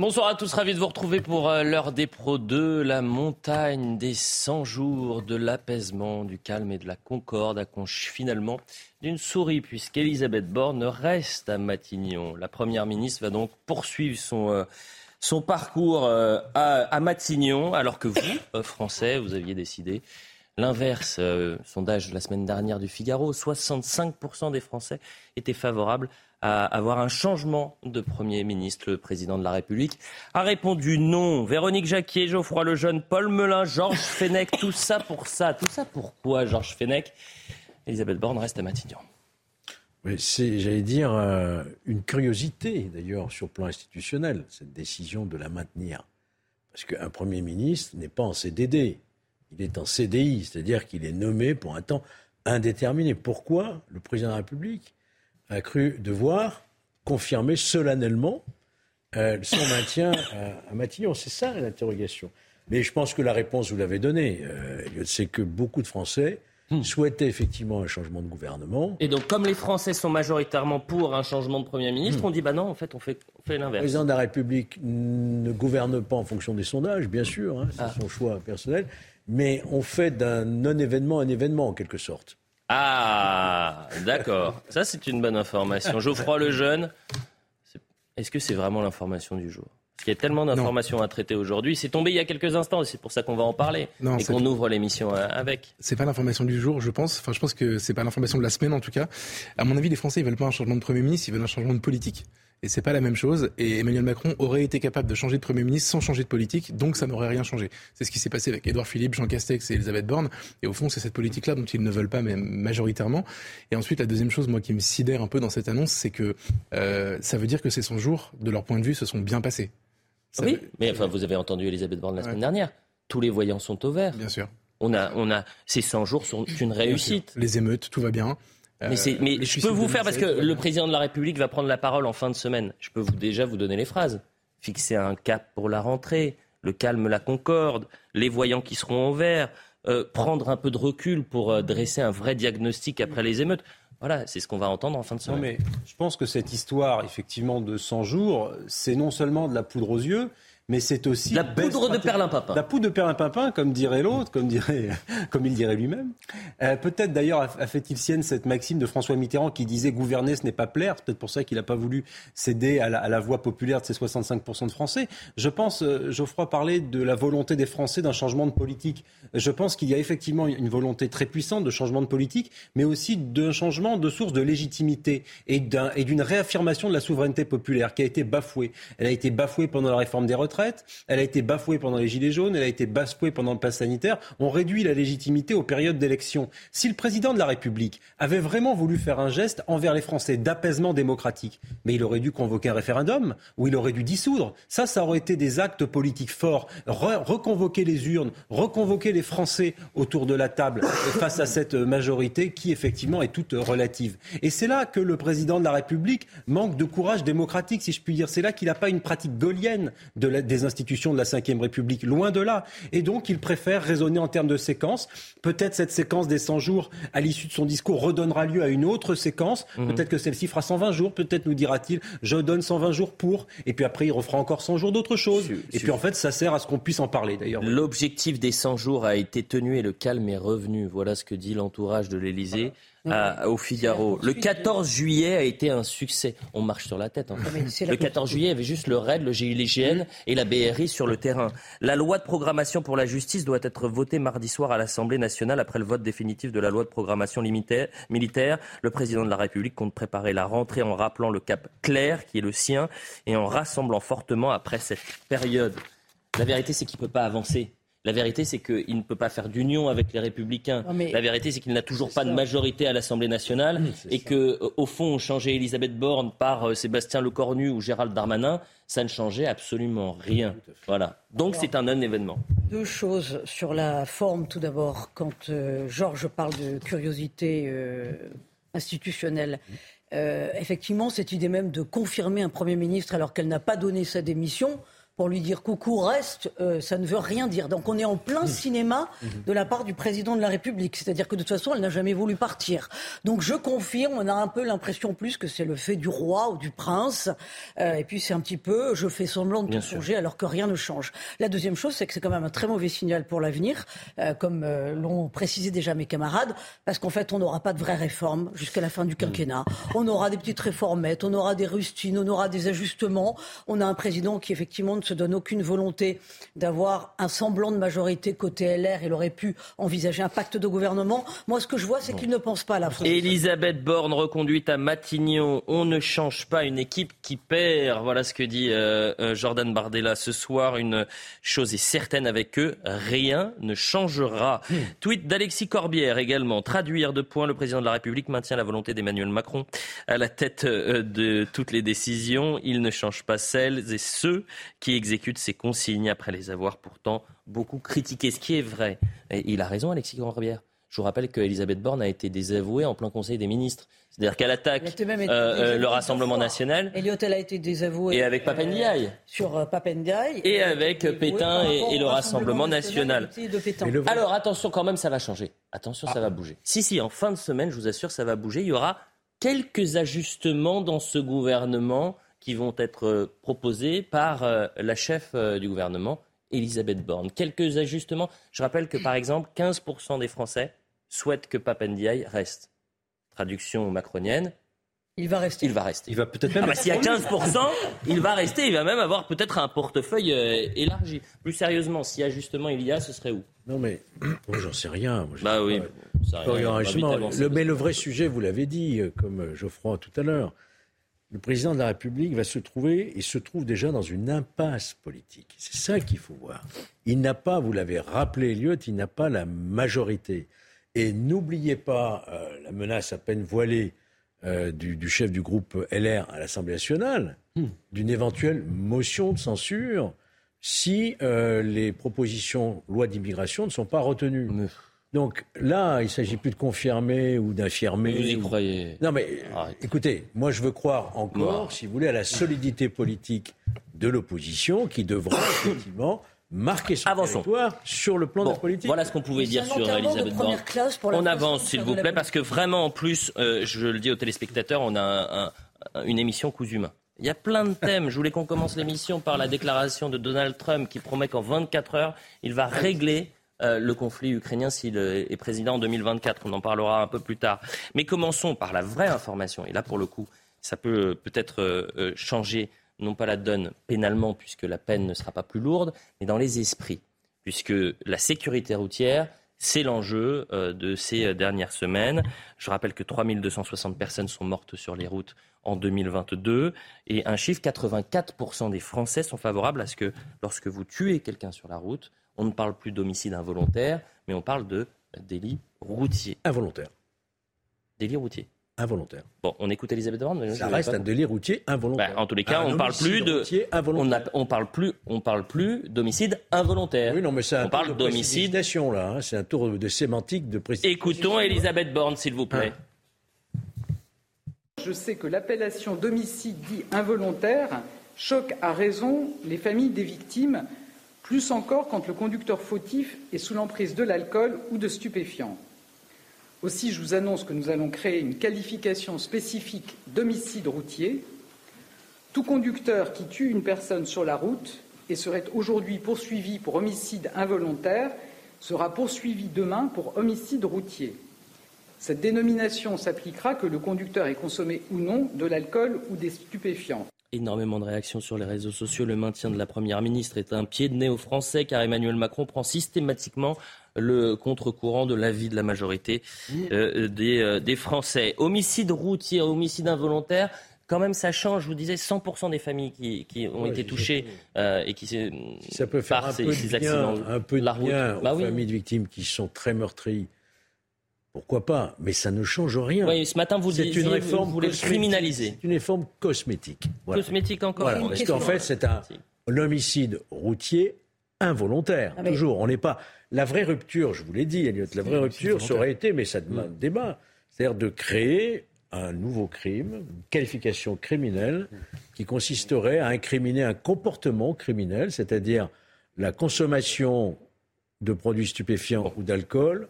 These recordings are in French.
Bonsoir à tous, ravi de vous retrouver pour euh, l'heure des Pro 2. La montagne des 100 jours de l'apaisement, du calme et de la concorde accouche finalement d'une souris puisqu'Elisabeth Borne reste à Matignon. La Première ministre va donc poursuivre son, euh, son parcours euh, à, Matignon alors que vous, Français, vous aviez décidé l'inverse. sondage de la semaine dernière du Figaro, 65% des Français étaient favorables avoir un changement de Premier ministre. Le président de la République a répondu non. Véronique Jacquier, Geoffroy Lejeune, Paul Melun, Georges Fenech, tout ça pour ça. Tout ça pourquoi, Georges Fenech? Elisabeth Borne reste à Matignon. c'est, j'allais dire, euh, une curiosité d'ailleurs sur le plan institutionnel, cette décision de la maintenir. Parce qu'un Premier ministre n'est pas en CDD, il est en CDI, c'est-à-dire qu'il est nommé pour un temps indéterminé. Pourquoi le président de la République a cru devoir confirmer solennellement euh, son maintien à, Matignon. C'est ça l'interrogation. Mais je pense que la réponse, vous l'avez donnée, euh, c'est que beaucoup de Français hmm. souhaitaient effectivement un changement de gouvernement. Et donc, comme les Français sont majoritairement pour un changement de Premier ministre, hmm. on dit bah non, en fait, on fait, l'inverse. Le président de la République ne gouverne pas en fonction des sondages, bien sûr, hein, c'est ah. son choix personnel, mais on fait d'un non-événement un événement, en quelque sorte. Ah, d'accord. Ça, c'est une bonne information. Geoffroy Lejeune, est-ce que c'est vraiment l'information du jour? Parce qu'il y a tellement d'informations à traiter aujourd'hui. C'est tombé il y a quelques instants et c'est pour ça qu'on va en parler et qu'on ouvre l'émission euh, avec. C'est pas l'information du jour, je pense. Enfin, je pense que c'est pas l'information de la semaine en tout cas. À mon avis, les Français, ils veulent pas un changement de Premier ministre, ils veulent un changement de politique. Et c'est pas la même chose. Et Emmanuel Macron aurait été capable de changer de Premier ministre sans changer de politique, donc ça n'aurait rien changé. C'est ce qui s'est passé avec Édouard Philippe, Jean Castex et Elisabeth Borne. Et au fond, c'est cette politique-là dont ils ne veulent pas, même majoritairement. Et ensuite, la deuxième chose, moi, qui me sidère un peu dans cette annonce, c'est que euh, ça veut dire que ces 100 jours, de leur point de vue, se sont bien passés. oui, mais enfin, vous avez entendu Elisabeth Borne la semaine dernière. Tous les voyants sont au vert. Bien sûr. On a, on a, ces 100 jours sont une réussite. Les émeutes, tout va bien. Mais, mais euh, je peux vous faire, parce que le président de la République va prendre la parole en fin de semaine. Je peux vous déjà vous donner les phrases. Fixer un cap pour la rentrée, le calme, la concorde, les voyants qui seront en vert, euh, prendre un peu de recul pour euh, dresser un vrai diagnostic après les émeutes. Voilà, c'est ce qu'on va entendre en fin de semaine. Non, mais je pense que cette histoire, effectivement, de 100 jours, c'est non seulement de la poudre aux yeux, mais c'est aussi la poudre de perlimpinpin. La poudre de perlimpinpin, comme dirait l'autre, comme dirait, comme il dirait lui-même. Euh, peut-être d'ailleurs a fait-il sienne cette maxime de François Mitterrand qui disait gouverner ce n'est pas plaire. C'est peut-être pour ça qu'il n'a pas voulu céder à la, voix populaire de ces 65% de Français. Je pense, euh, Geoffroy parlait de la volonté des Français d'un changement de politique. Je pense qu'il y a effectivement une volonté très puissante de changement de politique, mais aussi d'un changement de source de légitimité et d'une réaffirmation de la souveraineté populaire qui a été bafouée. Elle a été bafouée pendant la réforme des retraites elle a été bafouée pendant les Gilets jaunes, elle a été bafouée pendant le pass sanitaire. On réduit la légitimité aux périodes d'élection. Si le président de la République avait vraiment voulu faire un geste envers les Français d'apaisement démocratique, mais il aurait dû convoquer un référendum ou il aurait dû dissoudre. Ça, ça aurait été des actes politiques forts. reconvoquer les urnes, reconvoquer les Français autour de la table face à cette majorité qui, effectivement, est toute relative. Et c'est là que le président de la République manque de courage démocratique, si je puis dire. C'est là qu'il n'a pas une pratique gaulienne de la, des institutions de la Ve République, loin de là. Et donc, il préfère raisonner en termes de séquence. Peut-être cette séquence des 100 jours, à l'issue de son discours, redonnera lieu à une autre séquence. Mhm. Peut-être que celle-ci fera 120 jours. Peut-être nous dira-t-il, je donne 120 jours pour. Et puis après, il refera encore 100 jours d'autre chose. Et puis en fait, ça sert à ce qu'on puisse en parler d'ailleurs. L'objectif des 100 jours a été tenu et le calme est revenu. Voilà ce que dit l'entourage de l'Élysée au Figaro. Le 14 juillet a été un succès. On marche sur la tête. Hein. Le 14 juillet, il y avait juste le RAID, le GIGN et la BRI sur le terrain. La loi de programmation pour la justice doit être votée mardi soir à l'Assemblée nationale après le vote définitif de la loi de programmation militaire. Le président de la République compte préparer la rentrée en rappelant le cap clair qui est le sien et en rassemblant fortement après cette période. La vérité, c'est qu'il ne peut pas avancer. La vérité, c'est qu'il ne peut pas faire d'union avec les Républicains. La vérité, c'est qu'il n'a toujours pas de majorité à l'Assemblée nationale et que, euh, au fond, changer Elisabeth Borne par euh, Sébastien Lecornu ou Gérald Darmanin, ça ne changeait absolument rien. Voilà. Donc c'est un non-événement. Deux choses sur la forme. Tout d'abord, quand euh, Georges parle de curiosité institutionnelle. effectivement, cette idée même de confirmer un Premier ministre alors qu'elle n'a pas donné sa démission, pour lui dire coucou, reste, euh, ça ne veut rien dire. Donc on est en plein mmh. cinéma mmh. de la part du président de la République. C'est-à-dire que de toute façon, elle n'a jamais voulu partir. Donc je confirme, on a un peu l'impression plus que c'est le fait du roi ou du prince. Euh, et puis c'est un petit peu, je fais semblant de tout changer alors que rien ne change. La deuxième chose, c'est que c'est quand même un très mauvais signal pour l'avenir, euh, comme l'ont précisé déjà mes camarades, parce qu'en fait, on n'aura pas de vraie réforme jusqu'à la fin du quinquennat. On aura des petites réformettes, on aura des rustines, on aura des ajustements. On a un président qui effectivement ne se donne aucune volonté d'avoir un semblant de majorité côté LR. Il aurait pu envisager un pacte de gouvernement. Moi, ce que je vois, c'est qu'il ne pense pas à la France. Elisabeth Borne reconduite à Matignon. On ne change pas une équipe qui perd. Voilà ce que dit euh, euh, Jordan Bardella ce soir. Une chose est certaine avec eux, rien ne changera. Hmm. Tweet d'Alexis Corbière également. Traduire de points, le président de la République maintient la volonté d'Emmanuel Macron à la tête euh, de toutes les décisions. Il ne change pas celles et ceux qui exécutent ses consignes après les avoir pourtant beaucoup critiquées. Ce qui est vrai. Et il a raison, Alexis Corbière. Je vous rappelle qu'Elisabeth Borne a été désavouée en plein Conseil des ministres. C'est-à-dire qu'elle attaque euh, euh, le Rassemblement national. Elliot, elle a été désavouée. Et avec Papendiaï. Euh, sur Papendiaï. Et, avec Pétain et, le Rassemblement national. Alors attention quand même, ça va changer. Attention, ça ah. va bouger. Si, si, en fin de semaine, je vous assure, ça va bouger. Il y aura quelques ajustements dans ce gouvernement qui vont être proposés par la chef du gouvernement, Elisabeth Borne. Quelques ajustements. Je rappelle que, par exemple, 15% des Français souhaite que Papendiaï reste. Traduction macronienne. Il va rester. Il va rester. Il va peut-être même. Ah bah, S'il y a 15%, il va rester. Il va même avoir peut-être un portefeuille euh, élargi. Plus sérieusement, si ajustement il y a, ce serait où? Non, mais moi, j'en sais rien. bah oui. le, mais le vrai sujet, vous l'avez dit, euh, comme euh, Geoffroy tout à l'heure, le président de la République va se trouver et se trouve déjà dans une impasse politique. C'est ça qu'il faut voir. Il n'a pas, vous l'avez rappelé, Elliot, il n'a pas la majorité. Et n'oubliez pas euh, la menace à peine voilée euh, du, chef du groupe LR à l'Assemblée nationale, hmm. d'une éventuelle motion de censure si euh, les propositions loi d'immigration ne sont pas retenues. Donc là, il ne s'agit plus de confirmer ou d'infirmer. Vous y croyez Non mais écoutez, moi je veux croire encore, si vous voulez, à la solidité politique de l'opposition qui devra effectivement marquer son territoire sur le plan de la politique. Voilà ce qu'on pouvait dire sur Elisabeth Borne. On avance, s'il vous plaît, parce que vraiment, en plus, euh, je le dis aux téléspectateurs, on a une émission cousu humain. Il y a plein de thèmes. Je voulais qu'on commence l'émission par la déclaration de Donald Trump qui promet qu'en 24 heures, il va régler le conflit ukrainien s'il est président en 2024. On en parlera un peu plus tard. Mais commençons par la vraie information. Et là, pour le coup, ça peut peut-être euh, changer non pas la donne pénalement, puisque la peine ne sera pas plus lourde, mais dans les esprits, puisque la sécurité routière, c'est l'enjeu euh, de ces euh, dernières semaines. Je rappelle que 3260 personnes sont mortes sur les routes en 2022 et un chiffre, 84% des Français sont favorables à ce que lorsque vous tuez quelqu'un sur la route, on ne parle plus d'homicide involontaire, mais on parle de délit routier. Involontaire. Délit routier involontaire. Bon, on écoute Elisabeth Borne. Ça reste un délit routier involontaire. Bah, en tous les cas, on parle plus de. On, on, parle plus. On parle plus d'homicide involontaire. Oui, non, mais c'est un on parle d'homicide. là. Hein. C'est un tour de sémantique de précision. Écoutons Elisabeth Borne, s'il vous plaît. Je sais que l'appellation d'homicide dit involontaire choque à raison les familles des victimes, plus encore quand le conducteur fautif est sous l'emprise de l'alcool ou de stupéfiants. Aussi, je vous annonce que nous allons créer une qualification spécifique d'homicide routier. Tout conducteur qui tue une personne sur la route et serait aujourd'hui poursuivi pour homicide involontaire sera poursuivi demain pour homicide routier. Cette dénomination s'appliquera que le conducteur ait consommé ou non de l'alcool ou des stupéfiants. Énormément de réactions sur les réseaux sociaux. Le maintien de la Première ministre est un pied de nez aux Français car Emmanuel Macron prend systématiquement le contre-courant de l'avis de la majorité euh, des, euh, des, Français. Homicide routier, homicide involontaire, quand même, ça change. Je vous disais, 100% des familles qui, qui ont été touchées euh, et qui ça peut faire un, peu de bien, un peu de bien aux bah familles de victimes qui sont très meurtries. Pourquoi pas Mais ça ne change rien. Oui, ce matin, vous disiez, une réforme vous voulez criminaliser. C'est une réforme cosmétique. Cosmétique encore. Voilà, parce qu'en fait, c'est un homicide routier involontaire. Ah toujours. On n'est pas. La vraie rupture, je vous l'ai dit, Elliot, la vraie rupture, ça aurait été, mais ça demande débat, c'est-à-dire de créer un nouveau crime, une qualification criminelle, qui consisterait à incriminer un comportement criminel, c'est-à-dire la consommation de produits stupéfiants ou d'alcool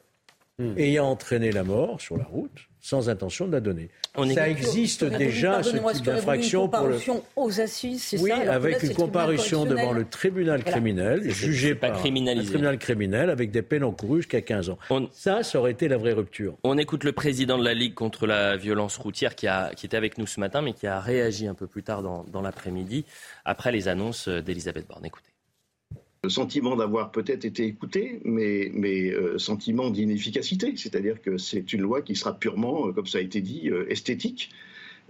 hmm. ayant entraîné la mort sur la route sans intention de la donner. ça existe déjà ce type d'infraction pour le aux assises, c'est oui, avec une comparution devant le tribunal criminel, jugé par le tribunal criminel avec des peines encourues jusqu'à 15 ans. Ça, ça aurait été la vraie rupture. On écoute le président de la Ligue contre la violence routière qui, a, qui était avec nous ce matin, mais qui a réagi un peu plus tard dans, dans l'après-midi après les annonces d'Elisabeth Borne. Écoutez. Le sentiment d'avoir peut-être été écouté, mais, mais euh, sentiment d'inefficacité, c'est-à-dire que c'est une loi qui sera purement, euh, comme ça a été dit, euh, esthétique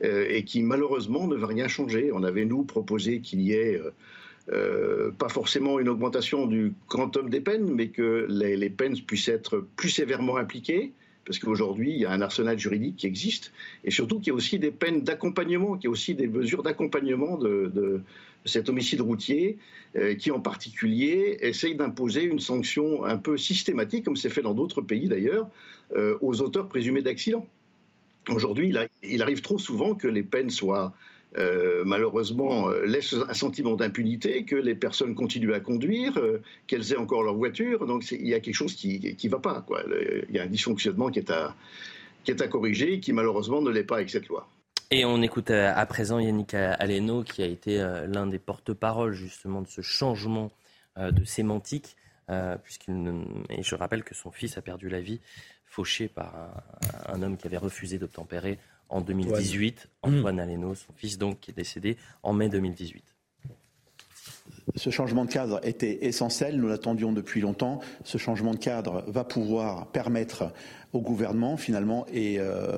et qui malheureusement ne va rien changer. On avait nous proposé qu'il y ait pas forcément une augmentation du quantum des peines, mais que les, les peines puissent être plus sévèrement impliquées, parce qu'aujourd'hui, il y a un arsenal juridique qui existe, et surtout qu'il y a aussi des peines d'accompagnement, qu'il y a aussi des mesures d'accompagnement de, cet homicide routier, euh, qui en particulier essaye d'imposer une sanction un peu systématique, comme c'est fait dans d'autres pays d'ailleurs, euh, aux auteurs présumés d'accidents. Aujourd'hui, il, arrive trop souvent que les peines soient euh, malheureusement euh, laisse un sentiment d'impunité, que les personnes continuent à conduire, qu'elles aient encore leur voiture. Donc il y a quelque chose qui ne va pas. Il y a un dysfonctionnement qui est à, qui est corriger, qui malheureusement ne l'est pas avec cette loi. Et on écoute à présent Yannick Aleno, qui a été l'un des porte-parole justement de ce changement de sémantique, puisqu'il et je rappelle que son fils a perdu la vie fauché par un, un homme qui avait refusé d'obtempérer en 2018. Antoine. Aleno, son fils donc, qui est décédé en mai 2018. Ce changement de cadre était essentiel, nous l'attendions depuis longtemps. Ce changement de cadre va pouvoir permettre au gouvernement finalement et euh,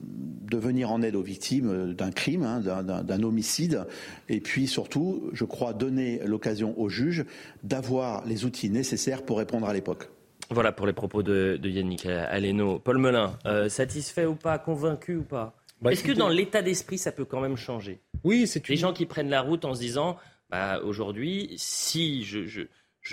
de venir en aide aux victimes d'un crime, hein, d'un homicide, et puis surtout, je crois, donner l'occasion aux juges d'avoir les outils nécessaires pour répondre à l'époque. Voilà pour les propos de, Yannick Aleno. Paul Melun, euh, satisfait ou pas, convaincu ou pas? Bah, Est-ce que dans l'état d'esprit, ça peut quand même changer? Oui, c'est Les gens qui prennent la route en se disant, bah, aujourd'hui, si je,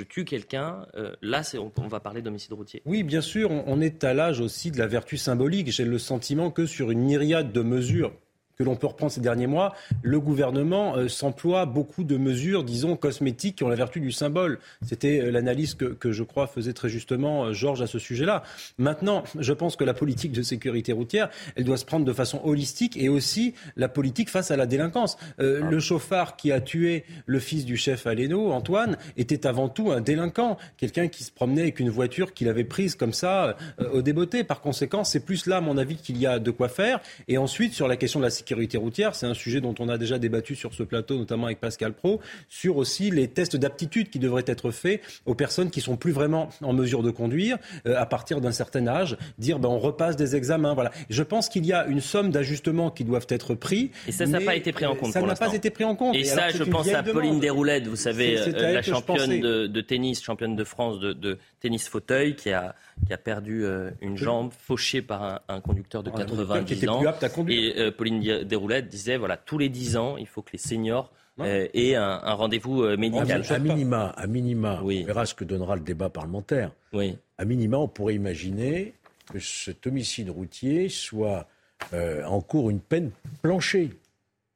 tue quelqu'un, euh, là, on, on, va parler d'homicide routier. Oui, bien sûr, on est à l'âge aussi de la vertu symbolique. J'ai le sentiment que sur une myriade de mesures que l'on peut reprendre ces derniers mois, le gouvernement euh, s'emploie beaucoup de mesures, disons, cosmétiques qui ont la vertu du symbole. C'était euh, l'analyse que, que, je crois faisait très justement euh, Georges à ce sujet-là. Maintenant, je pense que la politique de sécurité routière, elle doit se prendre de façon holistique et aussi la politique face à la délinquance. Ah. Le chauffard qui a tué le fils du chef Aleno, Antoine, était avant tout un délinquant, quelqu'un qui se promenait avec une voiture qu'il avait prise comme ça au débeauté. Par conséquent, c'est plus là, à mon avis, qu'il y a de quoi faire. Et ensuite, sur la question de la sécurité sécurité routière. C'est un sujet dont on a déjà débattu sur ce plateau, notamment avec Pascal Pro, sur aussi les tests d'aptitude qui devraient être faits aux personnes qui sont plus vraiment en mesure de conduire euh, à partir d'un certain âge. Dire ben, on repasse des examens. Voilà. Je pense qu'il y a une somme d'ajustements qui doivent être pris. Et ça, ça n'a pas été pris en compte. Ça n'a pas été pris en compte. Et, ça, je pense à Pauline Desroulettes, vous savez, euh, la championne de, tennis, championne de France de, tennis fauteuil, qui a, qui a perdu euh, une jambe fauchée par un, conducteur de 90 ans. Et Pauline Desroulettes disait voilà, tous les 10 ans, il faut que les seniors euh, aient un, rendez-vous euh, médical. À, minima, à minima on verra ce que donnera le débat parlementaire. Oui. À minima, on pourrait imaginer que cet homicide routier soit euh, en cours une peine planchée,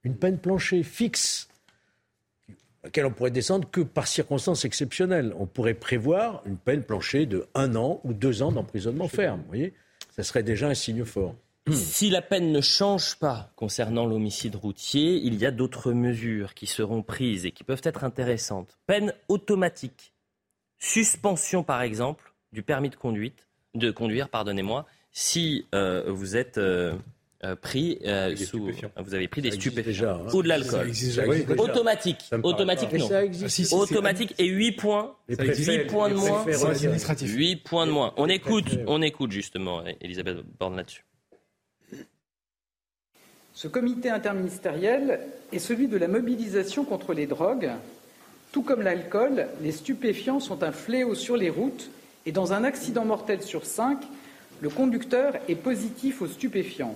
une peine planchée fixe, laquelle on pourrait descendre que par circonstances exceptionnelles. On pourrait prévoir une peine planchée de un an ou deux ans d'emprisonnement ferme. Vous voyez, ça serait déjà un signe fort. Si la peine ne change pas concernant l'homicide routier, il y a d'autres mesures qui seront prises et qui peuvent être intéressantes. Peine automatique, suspension par exemple du permis de conduite, de conduire, pardonnez-moi, si euh, vous êtes euh, euh, pris sous, vous avez pris des stupéfiants hein. ou de l'alcool. automatique, automatique non. Ah, automatique et 8 points, 8 points de moins. 8 points de moins. On écoute, on écoute justement Elisabeth Borne là-dessus. Ce comité interministériel est celui de la mobilisation contre les drogues. Tout comme l'alcool, les stupéfiants sont un fléau sur les routes et dans un accident mortel sur cinq, le conducteur est positif aux stupéfiants.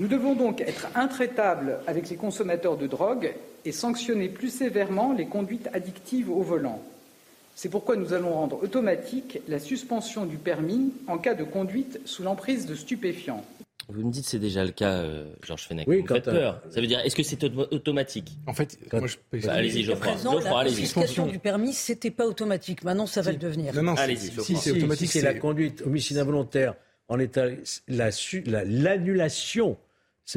Nous devons donc être intraitables avec les consommateurs de drogue et sanctionner plus sévèrement les conduites addictives au volant. C'est pourquoi nous allons rendre automatique la suspension du permis en cas de conduite sous l'emprise de stupéfiants. Vous me dites c'est déjà le cas, euh, Georges Fenech. Oui, vous faites peur. Ça veut dire, est-ce que c'est automatique En fait, moi, je... bah, allez-y, Geoffroy. La confiscation du permis, c'était pas automatique. Maintenant, ça va le devenir. Non, non, allez-y, si, c'est automatique. c'est la conduite homicide involontaire en état, l'annulation. La,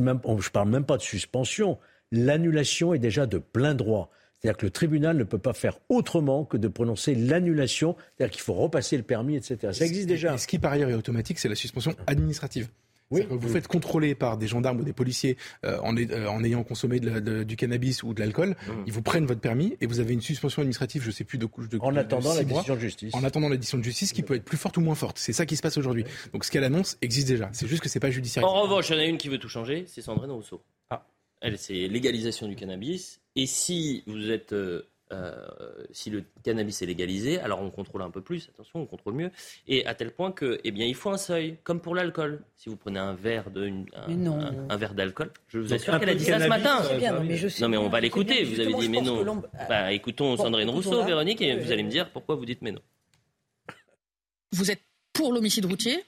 même, je parle même pas de suspension. L'annulation est déjà de plein droit. C'est-à-dire que le tribunal ne peut pas faire autrement que de prononcer l'annulation, c'est-à-dire qu'il faut repasser le permis, etc. Ça existe déjà. ce qui, par ailleurs, est automatique, c'est la suspension administrative. Oui. Vous faites contrôler par des gendarmes ou des policiers euh, en, euh, en, ayant consommé du cannabis ou de l'alcool, mmh. ils vous prennent votre permis et vous avez une suspension administrative, je ne sais plus de couche de En attendant la décision de justice. En attendant la décision de justice qui peut être plus forte ou moins forte. C'est ça qui se passe aujourd'hui. Donc ce qu'elle annonce existe déjà. C'est juste que c'est pas judiciaire. En revanche, il y en a une qui veut tout changer, c'est Sandrine Rousseau. Ah. Elle, c'est légalisation du cannabis. Et si vous êtes euh, euh, si le cannabis est légalisé, alors on contrôle un peu plus, attention, on contrôle mieux, et à tel point que, eh bien, il faut un seuil, comme pour l'alcool. Si vous prenez un verre de, un, verre d'alcool, je vous assure qu'elle a dit ça ce matin. non, mais on va l'écouter. Vous avez dit mais non. Bah, écoutons Sandrine Rousseau, Véronique, et vous allez me dire pourquoi vous dites mais non. Vous êtes pour l'homicide routier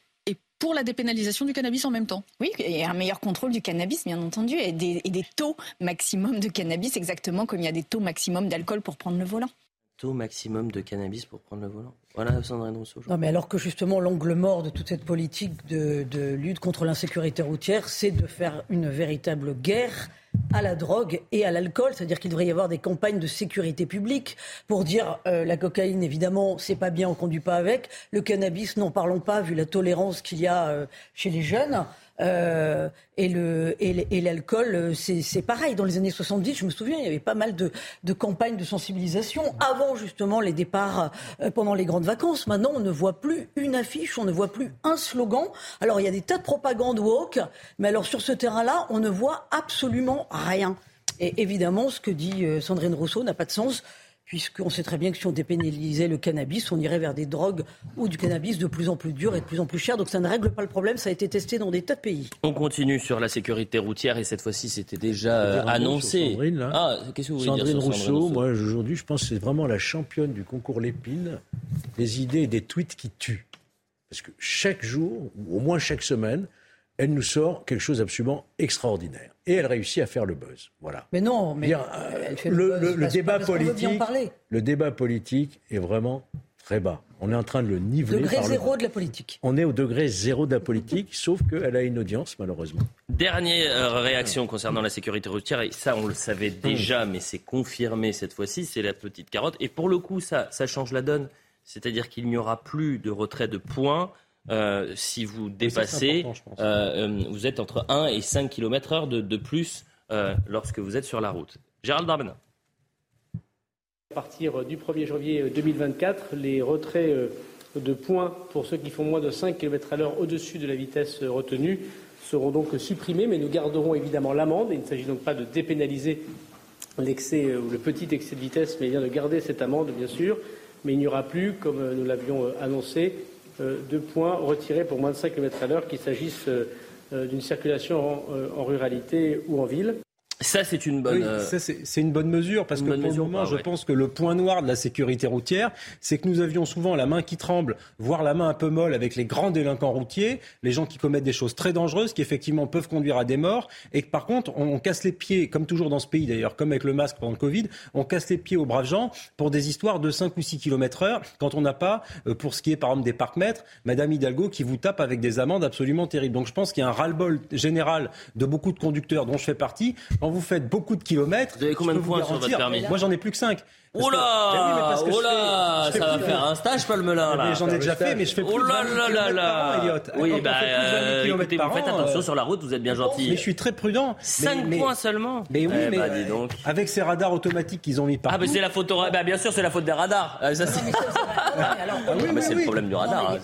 pour la dépénalisation du cannabis en même temps. Oui, et un meilleur contrôle du cannabis, bien entendu, et des, taux maximum de cannabis, exactement comme il y a des taux maximum d'alcool pour prendre le volant taux maximum de cannabis pour prendre le volant. Voilà, Sandrine Rousseau. Mais alors que justement, l'angle mort de toute cette politique de, de lutte contre l'insécurité routière, c'est de faire une véritable guerre à la drogue et à l'alcool, c'est-à-dire qu'il devrait y avoir des campagnes de sécurité publique pour dire euh, la cocaïne évidemment c'est pas bien, on conduit pas avec, le cannabis n'en parlons pas vu la tolérance qu'il y a euh, chez les jeunes. Euh, et le et l'alcool, euh, c'est pareil. Dans les années 70, je me souviens, il y avait pas mal de, de campagnes de sensibilisation avant justement les départs euh, pendant les grandes vacances. Maintenant, on ne voit plus une affiche, on ne voit plus un slogan. Alors, il y a des tas de propagande woke, mais alors sur ce terrain-là, on ne voit absolument rien. Et évidemment, ce que dit Sandrine Rousseau n'a pas de sens puisqu'on sait très bien que si on dépénalisait le cannabis, on irait vers des drogues ou du cannabis de plus en plus dur et de plus en plus cher. Donc ça ne règle pas le problème, ça a été testé dans des tas de pays. On continue sur la sécurité routière et cette fois-ci c'était déjà euh, annoncé. Sandrine, ah, qu'est-ce que vous voulez dire Rousseau, moi aujourd'hui je pense que c'est vraiment la championne du concours Lépine des idées et des tweets qui tuent. Parce que chaque jour, ou au moins chaque semaine, elle nous sort quelque chose d'absolument extraordinaire. Et elle réussit à faire le buzz. Voilà. Mais non, mais elle fait le, le, le débat politique, le débat politique est vraiment très bas. On est en train de le niveler. Degré zéro de la politique. On est au degré zéro de la politique, sauf qu'elle a une audience, malheureusement. Dernière réaction concernant la sécurité routière, et ça on le savait déjà, mais c'est confirmé cette fois-ci, c'est la petite carotte. Et pour le coup, ça, ça change la donne. C'est-à-dire qu'il n'y aura plus de retrait de points euh, si vous dépassez, euh, euh, vous êtes entre 1 et 5 km heure de, plus lorsque vous êtes sur la route. Gérald Darmanin. À partir du 1er janvier 2024, les retraits de points pour ceux qui font moins de 5 km à l'heure au-dessus de la vitesse retenue seront donc supprimés, mais nous garderons évidemment l'amende. Il ne s'agit donc pas de dépénaliser l'excès ou le petit excès de vitesse, mais bien de garder cette amende, bien sûr. Mais il n'y aura plus, comme nous l'avions annoncé, de points retirés pour moins de 5 km à l'heure, qu'il s'agisse euh, euh, d'une circulation en, ruralité ou en ville. Ça, c'est une bonne. Oui, c'est une bonne mesure parce que pour le moment, je pense que le point noir de la sécurité routière, c'est que nous avions souvent la main qui tremble, voire la main un peu molle avec les grands délinquants routiers, les gens qui commettent des choses très dangereuses, qui effectivement peuvent conduire à des morts, et que par contre, on, casse les pieds, comme toujours dans ce pays d'ailleurs, comme avec le masque pendant le Covid, on casse les pieds aux braves gens pour des histoires de 5 ou 6 km heure, quand on n'a pas, euh, pour ce qui est par exemple des parcs-mètres, Madame Hidalgo qui vous tape avec des amendes absolument terribles. Donc je pense qu'il y a un ras-le-bol général de beaucoup de conducteurs dont je fais partie quand vous faites beaucoup de kilomètres, vous avez combien de points sur votre permis Moi, j'en ai plus que 5. Oh là oh là Ça va faire un stage, Palmelin, là. J'en ai déjà fait, mais je fais plus oh là là là là Oui, bah, euh, écoutez, vous faites attention euh, sur la route, vous êtes bien gentil. Mais je suis très prudent. 5 points seulement Mais oui, eh mais bah, donc. avec ces radars automatiques qu'ils ont mis partout. Ah, mais c'est la faute, bah, bien sûr, c'est la faute des radars. Ah, ça, c'est... Ah, mais c'est le problème du radar.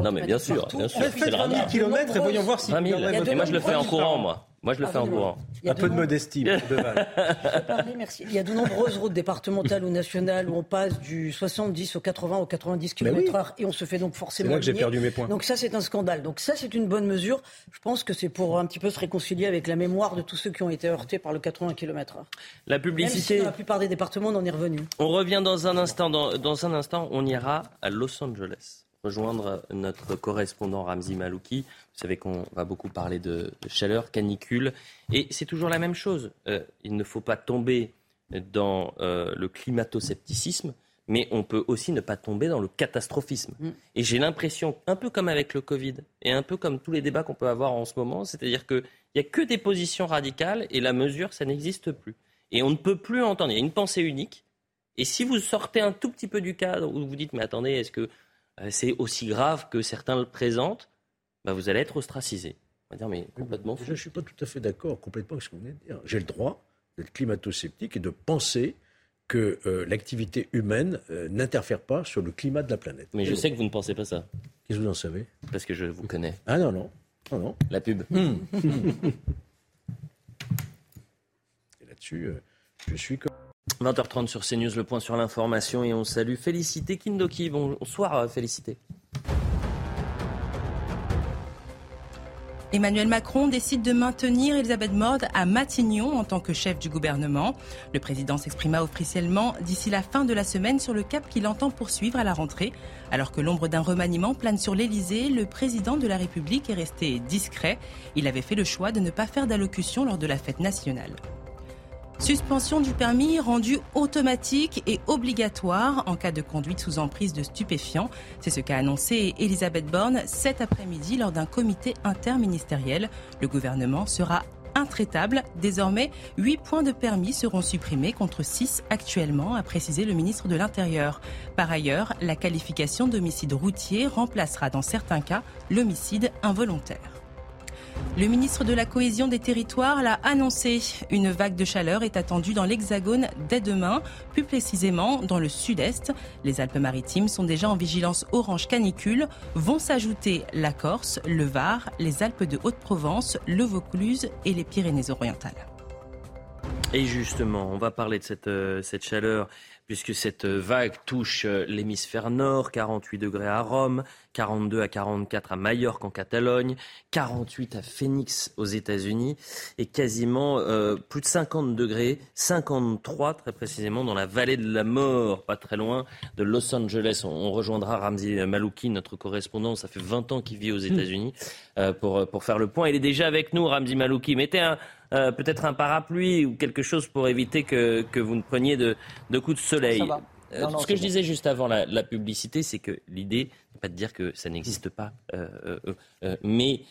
Non, mais bien sûr, bien sûr, c'est le radar. km et voyons voir si... 20 000. Et moi, je le fais en courant, moi. Moi, je le fais en courant. Un peu de modestie, merci. Il y a de nombreuses routes départementales ou nationales où on passe du 70 au 80 au 90 km/h et on se fait donc forcément. C'est là que j'ai perdu mes points. Donc ça, c'est un scandale. Donc ça, c'est une bonne mesure. Je pense que c'est pour un petit peu se réconcilier avec la mémoire de tous ceux qui ont été heurtés par le 80 km/h. La publicité. Même si dans la plupart des départements, on en est revenu. On revient dans un instant. Dans, dans un instant, on ira à Los Angeles rejoindre notre correspondant Ramzi Malouki. Vous savez qu'on va beaucoup parler de, chaleur, canicule. Et c'est toujours la même chose. Euh, il ne faut pas tomber dans euh, le climato-scepticisme, mais on peut aussi ne pas tomber dans le catastrophisme. Mm. Et j'ai l'impression, un peu comme avec le Covid, et un peu comme tous les débats qu'on peut avoir en ce moment, c'est-à-dire qu'il n'y a que des positions radicales et la mesure, ça n'existe plus. Et on ne peut plus entendre. Il y a une pensée unique. Et si vous sortez un tout petit peu du cadre où vous dites, mais attendez, est-ce que c'est aussi grave que certains le présentent bah, Vous allez être ostracisé. On va dire, mais complètement Je ne suis pas tout à fait d'accord complètement avec ce que vous venez de dire. J'ai le droit d'être climato-sceptique et de penser que euh, l'activité humaine euh, n'interfère pas sur le climat de la planète. Mais je sais que vous ne pensez pas ça. Qu'est-ce que vous en savez? Parce que je vous connais. Ah non, non. non, non. La pub. Hmm. et là-dessus, je suis comme... 20h30 sur CNews, le point sur l'information et on salue Félicité Kindoki. Bonsoir euh, Félicité. Emmanuel Macron décide de maintenir Elisabeth Borne à Matignon en tant que chef du gouvernement. Le président s'exprima officiellement d'ici la fin de la semaine sur le cap qu'il entend poursuivre à la rentrée. Alors que l'ombre d'un remaniement plane sur l'Elysée, le président de la République est resté discret. Il avait fait le choix de ne pas faire d'allocution lors de la fête nationale. Suspension du permis rendue automatique et obligatoire en cas de conduite sous emprise de stupéfiants. C'est ce qu'a annoncé Elisabeth Borne cet après-midi lors d'un comité interministériel. Le gouvernement sera intraitable. Désormais, 8 points de permis seront supprimés contre 6 actuellement, a précisé le ministre de l'Intérieur. Par ailleurs, la qualification d'homicide routier remplacera dans certains cas l'homicide involontaire. Le ministre de la Cohésion des Territoires l'a annoncé. Une vague de chaleur est attendue dans l'Hexagone dès demain, plus précisément dans le sud-est. Les Alpes-Maritimes sont déjà en vigilance orange canicule. Vont s'ajouter la Corse, le Var, les Alpes de Haute-Provence, le Vaucluse et les Pyrénées-Orientales. Et justement, on va parler de cette, euh, cette chaleur puisque cette vague touche euh, l'hémisphère nord, 48 degrés à Rome, 42 à 44 à Majorque en Catalogne, 48 à Phoenix aux États-Unis et quasiment euh, plus de 50 degrés, 53 très précisément dans la vallée de la mort, pas très loin de Los Angeles. On, rejoindra Ramzi Malouki, notre correspondant, ça fait 20 ans qu'il vit aux États-Unis, euh, pour, pour faire le point. Il est déjà avec nous, Ramzi Malouki. Mettez un, euh, peut-être un parapluie ou quelque chose pour éviter que, que vous ne preniez de, de coups de soleil. Euh, ce que je disais juste avant la, la publicité, c'est que l'idée n'est pas de dire que ça n'existe pas, euh, mais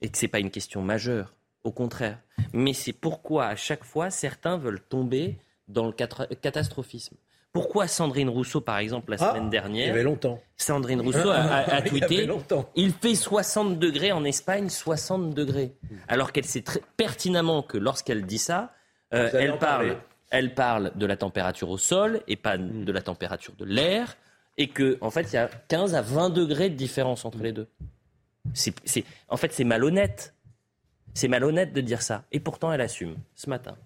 et que c'est pas une question majeure. Au contraire. Mais c'est pourquoi à chaque fois certains veulent tomber dans le catastrophisme. Pourquoi Sandrine Rousseau, par exemple, la ah, semaine dernière Il y avait longtemps. Sandrine Rousseau a, tweeté il, fait 60 degrés en Espagne, 60 degrés. Alors qu'elle sait très pertinemment que lorsqu'elle dit ça, euh, elle, parle, elle parle de la température au sol et pas hmm. de la température de l'air. Et qu'en en fait, il y a 15 à 20 degrés de différence entre les deux. En fait, c'est malhonnête. C'est malhonnête de dire ça. Et pourtant, elle assume ce matin.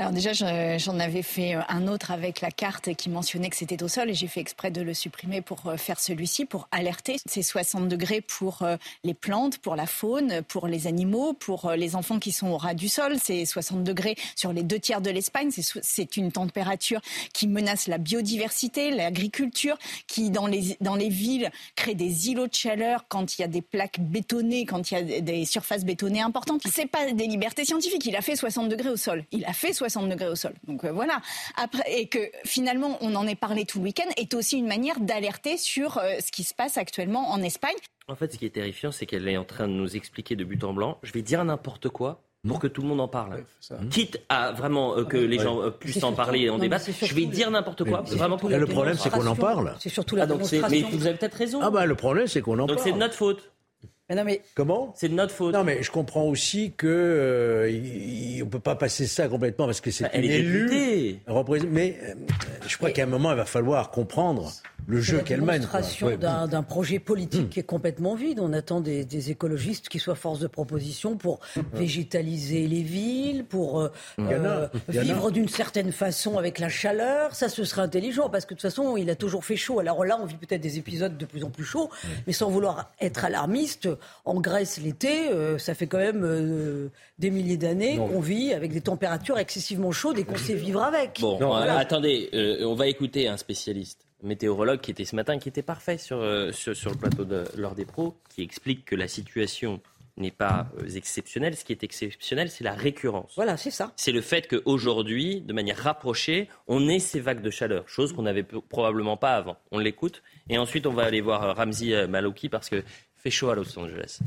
Alors déjà, j'en avais fait euh, un autre avec la carte qui mentionnait que c'était au sol et j'ai fait exprès de le supprimer pour euh, faire celui-ci, pour alerter. C'est 60 degrés pour euh, les plantes, pour la faune, pour les animaux, pour les enfants qui sont au ras du sol. C'est 60 degrés sur les deux tiers de l'Espagne. C'est une température qui menace la biodiversité, l'agriculture, qui dans les, dans les villes crée des îlots de chaleur quand il y a des plaques bétonnées, quand il y a des surfaces bétonnées importantes. C'est pas des libertés scientifiques. Il a fait 60 degrés au sol. Il a fait 60 degrés au sol. Donc euh, voilà. Après, et que finalement, on en est parlé tout le week-end, est aussi une manière d'alerter sur euh, ce qui se passe actuellement en Espagne. En fait, ce qui est terrifiant, c'est qu'elle est en train de nous expliquer de but en blanc. Je vais dire n'importe quoi pour que tout le monde en parle. Quitte à vraiment euh, que les gens puissent en parler et en débattre, je vais dire n'importe quoi. Vraiment pour le problème, c'est qu'on en parle. C'est surtout la ah, Mais vous avez peut-être raison. Ah bah le problème, c'est qu'on en parle. Donc c'est de notre faute. Mais Comment? C'est de notre faute. Non, mais je comprends aussi que euh, on peut pas passer ça complètement parce que c'est bah, une élue. Mais euh, je crois qu'à un moment, il va falloir comprendre le jeu qu'elle mène. C'est d'un projet politique hmm. qui est complètement vide. On attend des, écologistes qui soient force de proposition pour hmm. végétaliser les villes, pour euh, euh, vivre d'une certaine façon avec la chaleur. Ça, ce serait intelligent parce que de toute façon, il a toujours fait chaud. Alors là, on vit peut-être des épisodes de plus en plus chauds, mais sans vouloir être alarmiste, en Grèce l'été, euh, ça fait quand même des milliers d'années qu'on vit avec des températures excessivement chaudes et qu'on sait vivre avec. Bon, attendez, on va écouter un spécialiste météorologue qui était ce matin, qui était parfait sur, sur, sur, le plateau de l'heure des pros, qui explique que la situation n'est pas euh, exceptionnel. Ce qui est exceptionnel, c'est la récurrence. Voilà, c'est ça. C'est le fait qu'aujourd'hui, de manière rapprochée, on ait ces vagues de chaleur, chose qu'on n'avait probablement pas avant. On l'écoute. Et ensuite, on va aller voir euh, Ramzi euh, Malouki parce que fait chaud à Los Angeles.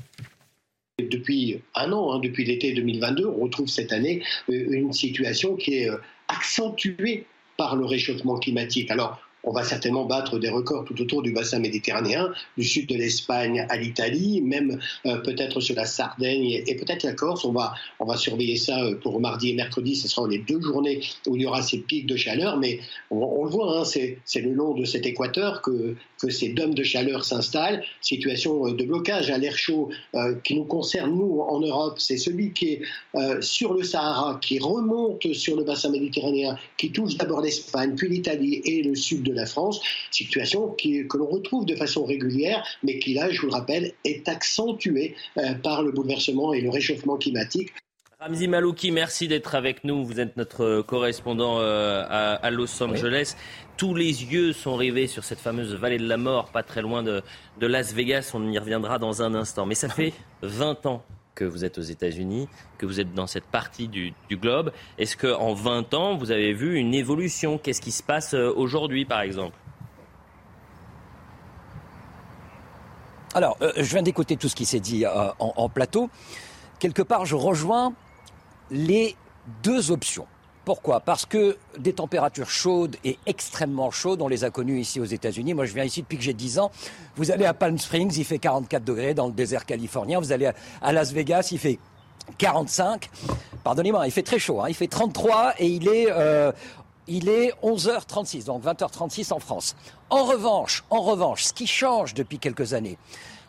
Depuis un an, hein, depuis l'été 2022, on retrouve cette année une situation qui est accentuée par le réchauffement climatique. Alors, on va certainement battre des records tout autour du bassin méditerranéen, du sud de l'Espagne à l'Italie, même euh, peut-être sur la Sardaigne et, peut-être la Corse. On va, on va surveiller ça euh, pour mardi et mercredi. Ce seront les deux journées où il y aura ces pics de chaleur. Mais on, le voit, hein, c'est, le long de cet équateur que, que ces dômes de chaleur s'installent. Situation euh, de blocage à l'air chaud qui nous concerne, nous, en Europe, c'est celui qui est sur le Sahara, qui remonte sur le bassin méditerranéen, qui touche d'abord l'Espagne, puis l'Italie et le sud de de la France, situation que l'on retrouve de façon régulière, mais qui là, je vous le rappelle, est accentuée euh, par le bouleversement et le réchauffement climatique. Ramzi Malouki, merci d'être avec nous. Vous êtes notre correspondant euh, à, Los Angeles. Tous les yeux sont rivés sur cette fameuse vallée de la mort, pas très loin de, de Las Vegas. On y reviendra dans un instant. Mais ça fait 20 ans que vous êtes aux États-Unis, que vous êtes dans cette partie du, globe. Est-ce qu'en 20 ans, vous avez vu une évolution? Qu'est-ce qui se passe euh, aujourd'hui, par exemple? Alors, euh, je viens d'écouter tout ce qui s'est dit euh, en plateau. Quelque part, je rejoins les deux options. Pourquoi? Parce que des températures chaudes et extrêmement chaudes, on les a connues ici aux États-Unis. Moi, je viens ici depuis que j'ai 10 ans. Vous allez à Palm Springs, il fait 44 degrés dans le désert californien. Vous allez à Las Vegas, il fait 45. Pardonnez-moi, il fait très chaud. Hein. Il fait 33 et il est, euh, il est 11h36, donc 20h36 en France. En revanche, en revanche, ce qui change depuis quelques années,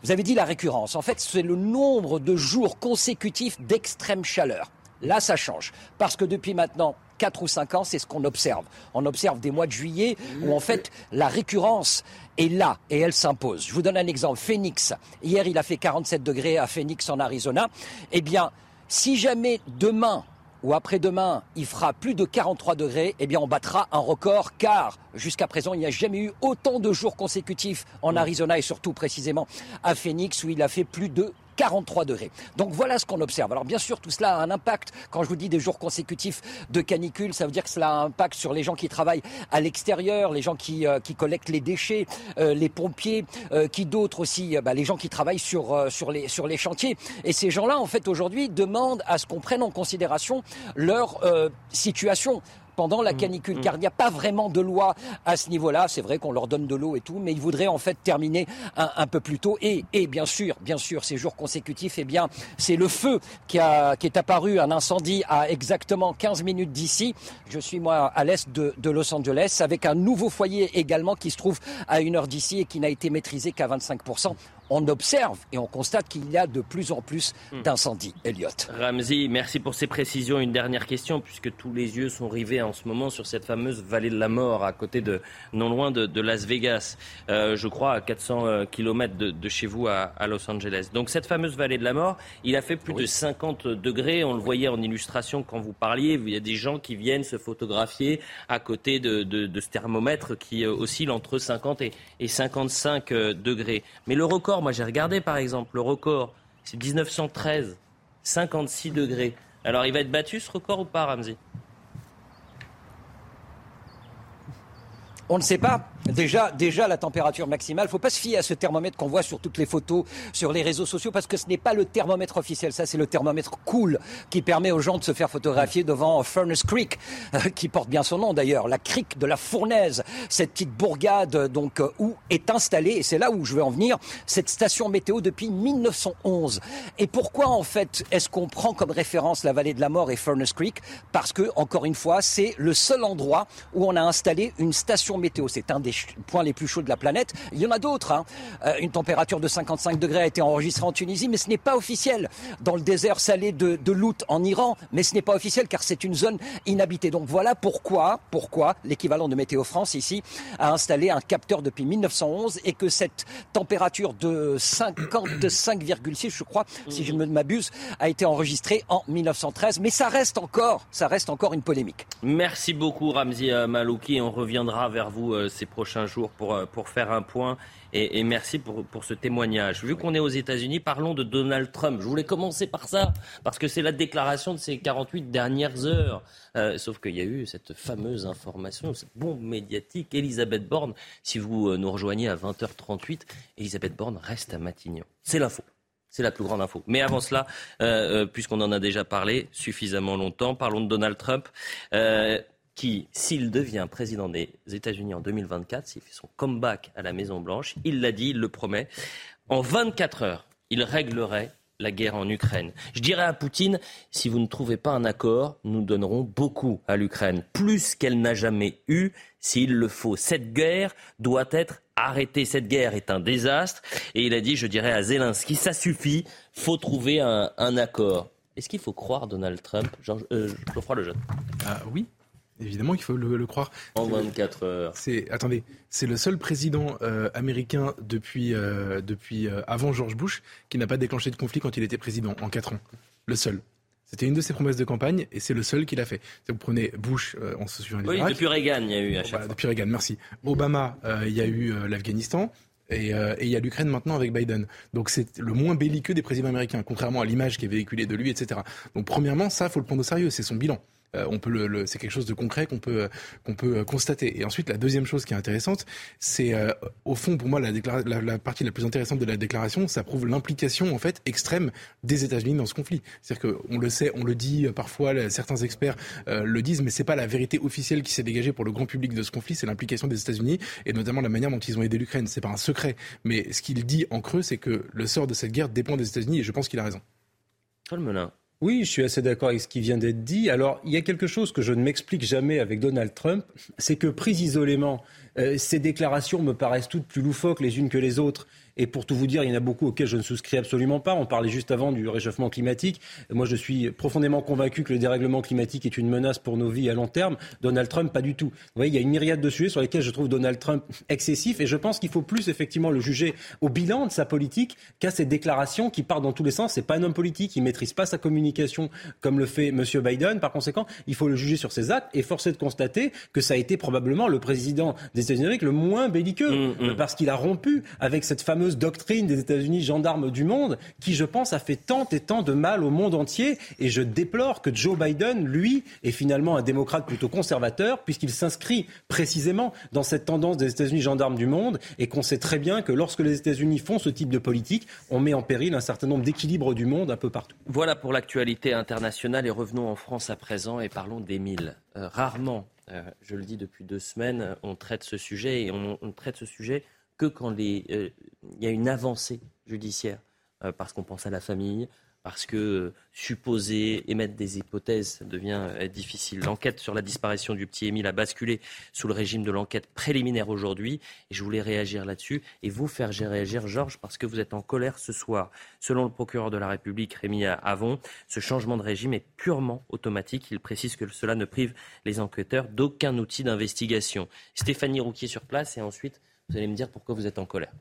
vous avez dit la récurrence. En fait, c'est le nombre de jours consécutifs d'extrême chaleur. Là, ça change. Parce que depuis maintenant 4 ou 5 ans, c'est ce qu'on observe. On observe des mois de juillet où en fait la récurrence est là et elle s'impose. Je vous donne un exemple. Phoenix. Hier, il a fait 47 degrés à Phoenix en Arizona. Eh bien, si jamais demain ou après-demain, il fera plus de 43 degrés, eh bien, on battra un record, car jusqu'à présent, il n'y a jamais eu autant de jours consécutifs en Arizona et surtout précisément à Phoenix, où il a fait plus de 43 degrés. Donc voilà ce qu'on observe. Alors bien sûr, tout cela a un impact. Quand je vous dis des jours consécutifs de canicule, ça veut dire que cela a un impact sur les gens qui travaillent à l'extérieur, les gens qui, euh, qui collectent les déchets, euh, les pompiers, euh, qui d'autres aussi, bah, les gens qui travaillent sur, sur, les, sur les chantiers. Et ces gens-là, en fait, aujourd'hui, demandent à ce qu'on prenne en considération leur situation pendant la mm. canicule, car il n'y a pas vraiment de loi à ce niveau-là. C'est vrai qu'on leur donne de l'eau et tout, mais ils voudraient en fait terminer un, peu plus tôt. Et, et, bien sûr, bien sûr, ces jours consécutifs, eh bien, c'est le feu qui, a, qui est apparu, un incendie à exactement 15 minutes d'ici. Je suis moi à l'est de, de, Los Angeles, avec un nouveau foyer également qui se trouve à une heure d'ici et qui n'a été maîtrisé qu'à 25 on observe et on constate qu'il y a de plus en plus hmm. d'incendies. Elliot. Ramzi, merci pour ces précisions. Une dernière question, puisque tous les yeux sont rivés en ce moment sur cette fameuse vallée de la mort, à côté de, non loin de, Las Vegas, euh, je crois à 400 euh, km de, chez vous à, Los Angeles. Donc cette fameuse vallée de la mort, il a fait plus de 50 degrés. On le voyait en illustration quand vous parliez. Il y a des gens qui viennent se photographier à côté de, ce thermomètre qui euh, oscille entre 50 et, et 55 degrés. Mais le record moi j'ai regardé par exemple, le record, c'est 1913, 56 degrés. Alors il va être battu ce record ou pas, Ramzi? On ne sait pas. Déjà, déjà la température maximale. Faut pas se fier à ce thermomètre qu'on voit sur toutes les photos, sur les réseaux sociaux, parce que ce n'est pas le thermomètre officiel. Ça, c'est le thermomètre cool qui permet aux gens de se faire photographier devant Furnace Creek, qui porte bien son nom d'ailleurs, la crique de la Fournaise, cette petite bourgade donc euh, où est installée, et c'est là où je veux en venir, cette station météo depuis 1911. Et pourquoi en fait est-ce qu'on prend comme référence la vallée de la mort et Furnace Creek? Parce que encore une fois, c'est le seul endroit où on a installé une station météo. C'est un des points les plus chauds de la planète. Il y en a d'autres. Hein. Euh, une température de 55 degrés a été enregistrée en Tunisie, mais ce n'est pas officiel. Dans le désert salé de, de Lout en Iran, mais ce n'est pas officiel car c'est une zone inhabitée. Donc voilà pourquoi, pourquoi l'équivalent de Météo France ici a installé un capteur depuis 1911 et que cette température de 55,6, je crois, si je ne m'abuse, a été enregistrée en 1913. Mais ça reste encore, ça reste encore une polémique. Merci beaucoup Ramzi Malouki. On reviendra vers vous euh, ces prochains jours pour, euh, pour faire un point et, merci pour, pour ce témoignage. Vu qu'on est aux États-Unis, parlons de Donald Trump. Je voulais commencer par ça, parce que c'est la déclaration de ces 48 dernières heures. Euh, sauf qu'il y a eu cette fameuse information, cette bombe médiatique. Elisabeth Borne, si vous euh, nous rejoignez à 20h38, Elisabeth Borne reste à Matignon. C'est l'info. C'est la plus grande info. Mais avant cela, puisqu'on en a déjà parlé suffisamment longtemps, parlons de Donald Trump qui, s'il devient président des États-Unis en 2024, s'il fait son comeback à la Maison-Blanche, il l'a dit, il le promet, en 24 heures, il réglerait la guerre en Ukraine. Je dirais à Poutine, si vous ne trouvez pas un accord, nous donnerons beaucoup à l'Ukraine, plus qu'elle n'a jamais eu, s'il le faut. Cette guerre doit être arrêtée. Cette guerre est un désastre. Et il a dit, je dirais à Zelensky, ça suffit, faut trouver un, accord. Est-ce qu'il faut croire Donald Trump Jean, euh, le jeune. Ah, oui, Évidemment qu'il faut le, croire. En 24 heures. C'est attendez, c'est le seul président euh, américain depuis euh, depuis euh, avant George Bush qui n'a pas déclenché de conflit quand il était président en 4 ans. Le seul. C'était une de ses promesses de campagne et c'est le seul qui l'a fait. Vous prenez Bush, on se souvient Oui, depuis Reagan, il y a eu à chaque fois. Depuis Reagan, merci. Obama, il y a eu l'Afghanistan. Et, il y a l'Ukraine maintenant avec Biden. Donc c'est le moins belliqueux des présidents américains, contrairement à l'image qui est véhiculée de lui, etc. Donc premièrement, ça, faut le prendre au sérieux, c'est son bilan. Euh, on peut le, c'est quelque chose de concret qu'on peut qu'on peut euh, constater. Et ensuite, la deuxième chose qui est intéressante, c'est euh, au fond pour moi la, la, partie la plus intéressante de la déclaration, ça prouve l'implication en fait extrême des États-Unis dans ce conflit. C'est-à-dire qu'on le sait, on le dit parfois, certains experts le disent, mais c'est pas la vérité officielle qui s'est dégagée pour le grand public de ce conflit, c'est l'implication des États-Unis et notamment la manière dont ils ont aidé l'Ukraine. C'est pas un secret, mais ce qu'il dit en creux, c'est que le sort de cette guerre dépend des États-Unis et je pense qu'il a raison. Paul Melun. Oui, je suis assez d'accord avec ce qui vient d'être dit. Alors, il y a quelque chose que je ne m'explique jamais avec Donald Trump, c'est que pris isolément, euh, ces déclarations me paraissent toutes plus loufoques les unes que les autres. Et pour tout vous dire, il y en a beaucoup auxquels je ne souscris absolument pas. On parlait juste avant du réchauffement climatique. Moi, je suis profondément convaincu que le dérèglement climatique est une menace pour nos vies à long terme. Donald Trump, pas du tout. Vous voyez, il y a une myriade de sujets sur lesquels je trouve Donald Trump excessif. Et je pense qu'il faut plus effectivement le juger au bilan de sa politique qu'à ses déclarations qui partent dans tous les sens. C'est pas un homme politique. Il maîtrise pas sa communication comme le fait M. Biden. Par conséquent, il faut le juger sur ses actes et forcer de constater que ça a été probablement le président des États-Unis le moins belliqueux mmh, mmh. parce qu'il a rompu avec cette fameuse doctrine des États-Unis gendarmes du monde qui, je pense, a fait tant et tant de mal au monde entier. Et je déplore que Joe Biden, lui, est finalement un démocrate plutôt conservateur puisqu'il s'inscrit précisément dans cette tendance des États-Unis gendarmes du monde et qu'on sait très bien que lorsque les États-Unis font ce type de politique, on met en péril un certain nombre d'équilibres du monde un peu partout. Voilà pour l'actualité internationale et revenons en France à présent et parlons d'Émile. Euh, rarement, euh, je le dis depuis deux semaines, on traite ce sujet et on traite ce sujet quand euh, il y a une avancée judiciaire, euh, parce qu'on pense à la famille, parce que euh, supposer, émettre des hypothèses devient difficile. L'enquête sur la disparition du petit Émile a basculé sous le régime de l'enquête préliminaire aujourd'hui, et je voulais réagir là-dessus et vous faire réagir, Georges, parce que vous êtes en colère ce soir. Selon le procureur de la République, Rémi Avon, ce changement de régime est purement automatique. Il précise que cela ne prive les enquêteurs d'aucun outil d'investigation. Stéphanie Rouquier sur place et ensuite vous allez me dire pourquoi vous êtes en colère.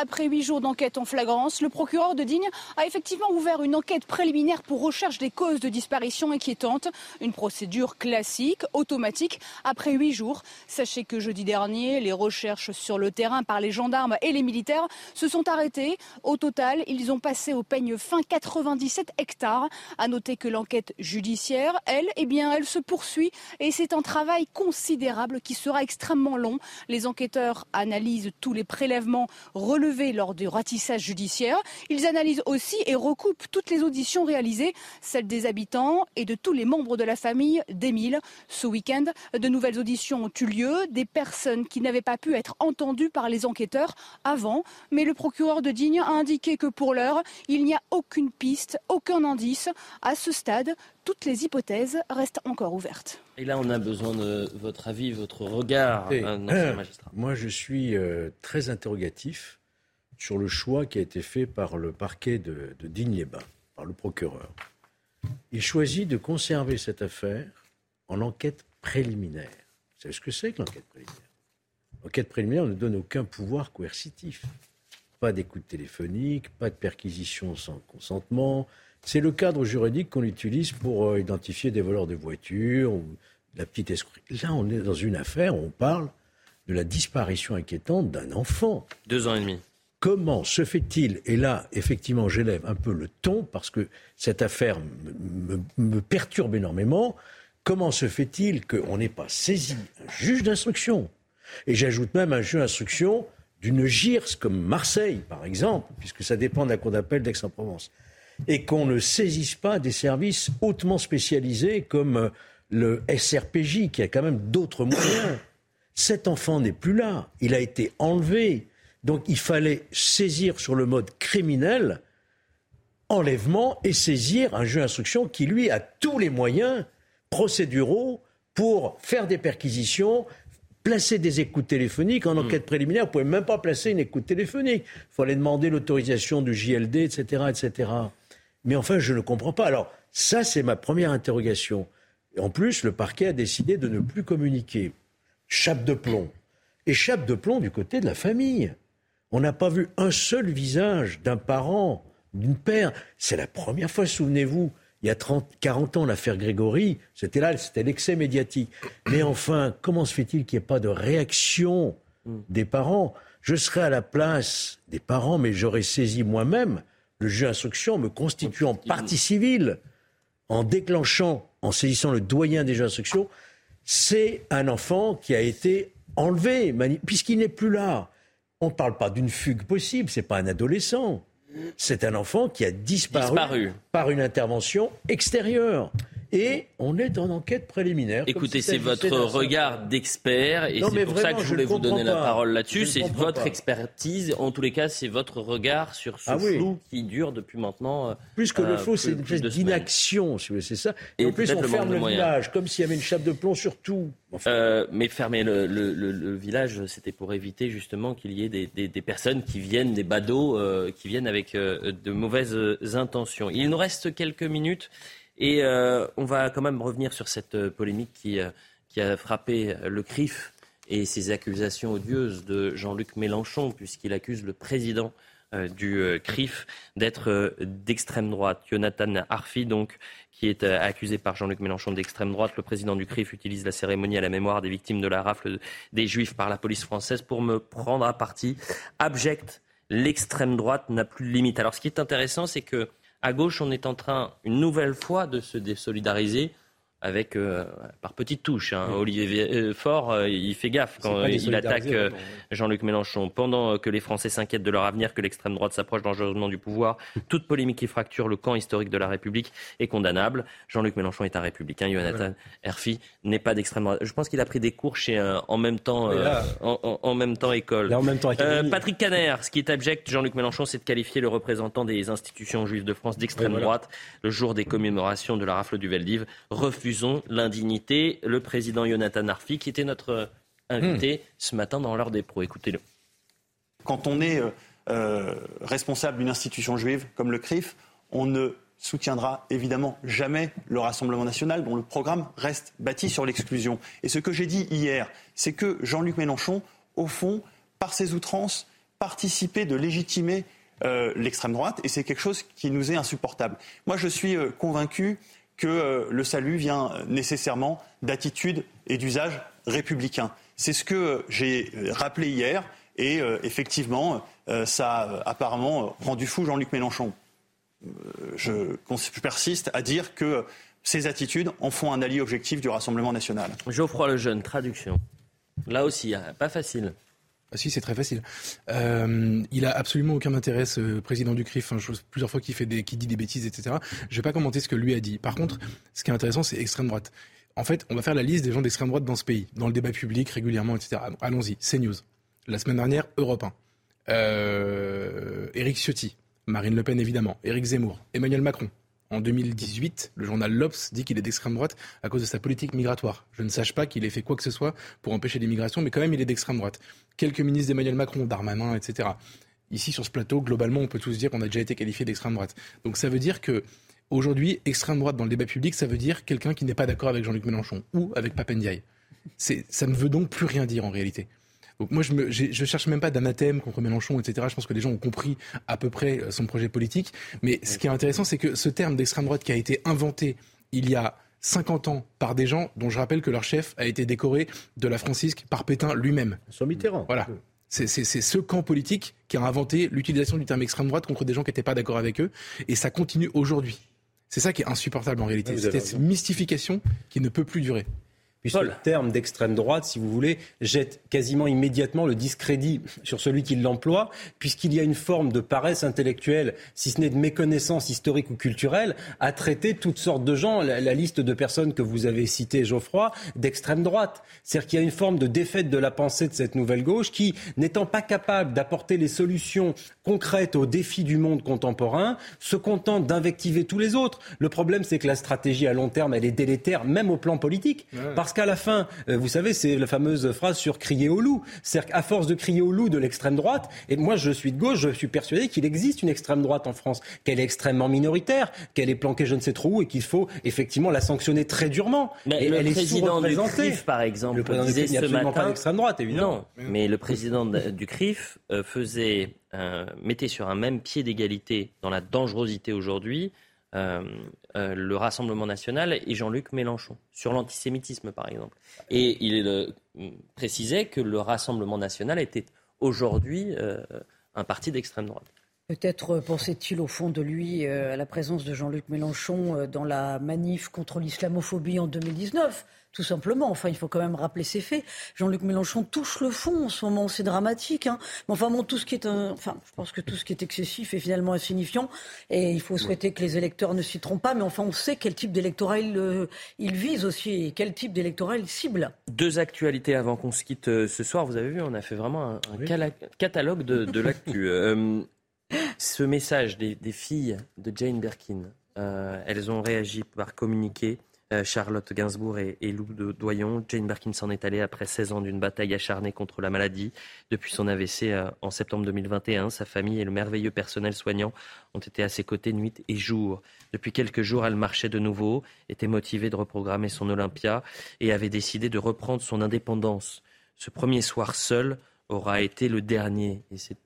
Après huit jours d'enquête en flagrance, le procureur de Digne a effectivement ouvert une enquête préliminaire pour recherche des causes de disparition inquiétantes. Une procédure classique, automatique, après huit jours. Sachez que jeudi dernier, les recherches sur le terrain par les gendarmes et les militaires se sont arrêtées. Au total, ils ont passé au peigne fin 97 hectares. À noter que l'enquête judiciaire, elle, eh bien, elle se poursuit et c'est un travail considérable qui sera extrêmement long. Les enquêteurs analysent tous les prélèvements relevés lors du ratissage judiciaire. Ils analysent aussi et recoupent toutes les auditions réalisées, celles des habitants et de tous les membres de la famille d'Émile. Ce week-end, de nouvelles auditions ont eu lieu, des personnes qui n'avaient pas pu être entendues par les enquêteurs avant, mais le procureur de Digne a indiqué que pour l'heure, il n'y a aucune piste, aucun indice. À ce stade, toutes les hypothèses restent encore ouvertes. Et là, on a besoin de votre avis, votre regard, euh, magistrat. Moi, je suis euh, très interrogatif sur le choix qui a été fait par le parquet de, de Digne-les-Bains, par le procureur. Il choisit de conserver cette affaire en enquête préliminaire. Vous savez ce que c'est que l'enquête préliminaire? L'enquête préliminaire ne donne aucun pouvoir coercitif. Pas d'écoute téléphonique, pas de perquisition sans consentement. C'est le cadre juridique qu'on utilise pour euh, identifier des voleurs de voitures ou la petite escroquerie. Là, on est dans une affaire où on parle de la disparition inquiétante d'un enfant. Deux ans et demi. Comment se fait-il, et là, effectivement, j'élève un peu le ton parce que cette affaire me, perturbe énormément, comment se fait-il qu'on n'ait pas saisi un juge d'instruction? Et j'ajoute même un juge d'instruction d'une GIRS comme Marseille, par exemple, puisque ça dépend de la cour d'appel d'Aix-en-Provence, et qu'on ne saisisse pas des services hautement spécialisés comme le SRPJ, qui a quand même d'autres moyens. Cet enfant n'est plus là, il a été enlevé. Donc il fallait saisir sur le mode criminel enlèvement et saisir un juge d'instruction qui, lui, a tous les moyens procéduraux pour faire des perquisitions, placer des écoutes téléphoniques. En hmm. enquête préliminaire, vous ne pouvez même pas placer une écoute téléphonique. Il fallait demander l'autorisation du JLD, etc., etc. Mais enfin, je ne comprends pas. Alors, ça, c'est ma première interrogation. en plus, le parquet a décidé de ne plus communiquer. Chape de plomb. Et chape de plomb du côté de la famille. On n'a pas vu un seul visage d'un parent, d'une père. C'est la première fois, souvenez-vous, il y a 30, 40 ans, l'affaire Grégory, c'était là, c'était l'excès médiatique. Mais enfin, comment se fait-il qu'il n'y ait pas de réaction des parents? Je serais à la place des parents, mais j'aurais saisi moi-même le juge d'instruction, me constituant partie civile, en déclenchant, en saisissant le doyen des juges d'instruction. C'est un enfant qui a été enlevé, puisqu'il n'est plus là. On ne parle pas d'une fugue possible, c'est pas un adolescent. C'est un enfant qui a disparu, par une intervention extérieure. Et on est en enquête préliminaire. Écoutez, c'est votre regard d'expert et c'est pour ça que je voulais vous donner la parole là-dessus. C'est votre expertise. En tous les cas, c'est votre regard sur ce ah flou qui dure depuis maintenant. Euh, plus que le flou, c'est une espèce d'inaction, c'est ça. Et, en plus, on ferme le village, comme s'il y avait une chape de plomb sur tout. Euh, mais fermer le, village, c'était pour éviter justement qu'il y ait des, personnes qui viennent, des badauds, euh, qui viennent avec de mauvaises intentions. Il nous reste quelques minutes. Et euh, on va quand même revenir sur cette euh, polémique qui, euh, qui a frappé le CRIF et ces accusations odieuses de Jean-Luc Mélenchon, puisqu'il accuse le président du CRIF d'être d'extrême droite. Jonathan Arfi, donc, qui est accusé par Jean-Luc Mélenchon d'extrême droite. Le président du CRIF utilise la cérémonie à la mémoire des victimes de la rafle des Juifs par la police française pour me prendre à partie. Abject, l'extrême droite n'a plus de limite. Alors, ce qui est intéressant, c'est que à gauche, on est en train, une nouvelle fois, de se désolidariser avec euh, par petites touches. Hein. Olivier euh, Faure, euh, il fait gaffe quand il attaque Jean-Luc Mélenchon. Pendant que les Français s'inquiètent de leur avenir, que l'extrême droite s'approche dangereusement du pouvoir, toute polémique qui fracture le camp historique de la République est condamnable. Jean-Luc Mélenchon est un républicain. Jonathan Herfi n'est pas d'extrême droite. Je pense qu'il a pris des cours chez en même temps en, même temps école. en même temps, Patrick Caner, ce qui est abject, Jean-Luc Mélenchon, c'est de qualifier le représentant des institutions juives de France d'extrême droite le jour des commémorations de la rafle du Veldiv. Refus refusons l'indignité. Le président Jonathan Arfi, qui était notre invité hmm. ce matin dans l'heure des pros. Écoutez-le. Quand on est euh, euh, responsable d'une institution juive comme le CRIF, on ne soutiendra évidemment jamais le Rassemblement national dont le programme reste bâti sur l'exclusion. Et ce que j'ai dit hier, c'est que Jean-Luc Mélenchon, au fond, par ses outrances, participait de légitimer euh, l'extrême droite, et c'est quelque chose qui nous est insupportable. Moi, je suis convaincu que euh, le salut vient nécessairement d'attitudes et d'usages républicains. C'est ce que euh, j'ai euh, rappelé hier et effectivement, ça a apparemment rendu fou Jean-Luc Mélenchon. Je, persiste à dire que ces attitudes en font un allié objectif du Rassemblement national. Geoffroy Lejeune, traduction. Là aussi, hein, pas facile. Ah si, c'est très facile. Euh, il a absolument aucun intérêt, ce président du CRIF, hein, plusieurs fois qu'il fait des, dit des bêtises, etc. Je vais pas commenter ce que lui a dit. Par contre, ce qui est intéressant, c'est extrême droite. En fait, on va faire la liste des gens d'extrême droite dans ce pays, dans le débat public régulièrement, etc. Allons-y. CNews. La semaine dernière, Europe 1. Euh, Éric Ciotti. Marine Le Pen, évidemment. Éric Zemmour. Emmanuel Macron. En 2018, le journal L'Obs dit qu'il est d'extrême droite à cause de sa politique migratoire. Je ne sache pas qu'il ait fait quoi que ce soit pour empêcher l'immigration, mais quand même, il est d'extrême droite. Quelques ministres d'Emmanuel Macron, Darmanin, etc. Ici, sur ce plateau, globalement, on peut tous dire qu'on a déjà été qualifié d'extrême droite. Donc ça veut dire que aujourd'hui, extrême droite dans le débat public, ça veut dire quelqu'un qui n'est pas d'accord avec Jean-Luc Mélenchon ou avec Papendiaï. Ça ne veut donc plus rien dire en réalité. Donc moi, je ne je cherche même pas d'anathème contre Mélenchon, etc. Je pense que les gens ont compris à peu près euh, son projet politique. Mais ce qui est intéressant, c'est que ce terme d'extrême droite qui a été inventé il y a 50 ans par des gens dont je rappelle que leur chef a été décoré de la Francisque par Pétain lui-même. Sur Mitterrand. Voilà. C'est ce camp politique qui a inventé l'utilisation du terme extrême droite contre des gens qui n'étaient pas d'accord avec eux. Et ça continue aujourd'hui. C'est ça qui est insupportable en réalité. C'est cette mystification qui ne peut plus durer puisque le terme d'extrême droite, si vous voulez, jette quasiment immédiatement le discrédit sur celui qui l'emploie, puisqu'il y a une forme de paresse intellectuelle, si ce n'est de méconnaissance historique ou culturelle, à traiter toutes sortes de gens, la, liste de personnes que vous avez citées, Geoffroy, d'extrême droite. C'est-à-dire qu'il y a une forme de défaite de la pensée de cette nouvelle gauche qui, n'étant pas capable d'apporter les solutions concrètes aux défis du monde contemporain, se contente d'invectiver tous les autres. Le problème, c'est que la stratégie à long terme, elle est délétère, même au plan politique. Parce qu'à la fin, euh, vous savez, c'est la fameuse phrase sur crier au loup. C'est-à-dire qu'à force de crier au loup de l'extrême droite, et moi je suis de gauche, je suis persuadé qu'il existe une extrême droite en France, qu'elle est extrêmement minoritaire, qu'elle est planquée je ne sais trop où et qu'il faut effectivement la sanctionner très durement. Mais le elle président du CRIF, par exemple, le président disait ce matin, pas l'extrême droite, évidemment. Non, mais le président du CRIF euh, faisait, euh, mettait sur un même pied d'égalité dans la dangerosité aujourd'hui euh, euh, le Rassemblement national et Jean-Luc Mélenchon, sur l'antisémitisme par exemple. Et il euh, précisait que le Rassemblement national était aujourd'hui un parti d'extrême droite. Peut-être pensait-il au fond de lui à la présence de Jean-Luc Mélenchon dans la manif contre l'islamophobie en 2019 tout simplement. Enfin, il faut quand même rappeler ces faits. Jean-Luc Mélenchon touche le fond en ce moment, c'est dramatique. Hein. Mais enfin, bon, tout ce qui est, enfin, je pense que tout ce qui est excessif est finalement insignifiant. Et il faut souhaiter que les électeurs ne s'y trompent pas. Mais enfin, on sait quel type d'électorat il, euh, vise aussi et quel type d'électorat il cible. Deux actualités avant qu'on se quitte euh, ce soir. Vous avez vu, on a fait vraiment un, catalogue de, l'actu. Euh, ce message des, filles de Jane Birkin, elles ont réagi par communiqué. Euh, Charlotte Gainsbourg et, Lou de Doyon. Jane Birkin s'en est allée après 16 ans d'une bataille acharnée contre la maladie. Depuis son AVC euh, en septembre 2021, sa famille et le merveilleux personnel soignant ont été à ses côtés nuit et jour. Depuis quelques jours, elle marchait de nouveau, était motivée de reprogrammer son Olympia et avait décidé de reprendre son indépendance. Ce premier soir seul aura été le dernier. Et c'est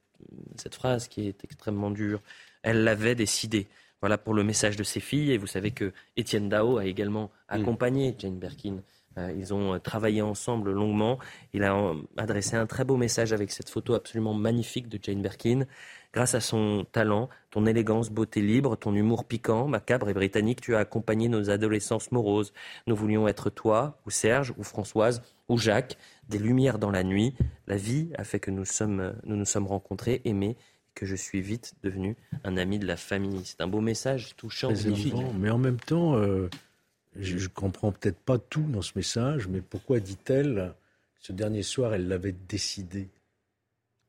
cette phrase qui est extrêmement dure. Elle l'avait décidé. Voilà pour le message de ses filles. Et vous savez que Étienne Dao a également accompagné Jane Birkin. Euh, ils ont euh, travaillé ensemble longuement. Il a euh, adressé un très beau message avec cette photo absolument magnifique de Jane Birkin. Grâce à son talent, ton élégance, beauté libre, ton humour piquant, macabre et britannique, tu as accompagné nos adolescences moroses. Nous voulions être toi, ou Serge, ou Françoise, ou Jacques, des lumières dans la nuit. La vie a fait que nous sommes, nous, nous sommes rencontrés, aimés que je suis vite devenu un ami de la famille. C'est un beau message touchant. mais en même temps, euh, je, ne comprends peut-être pas tout dans ce message, mais pourquoi dit-elle ce dernier soir, elle l'avait décidé?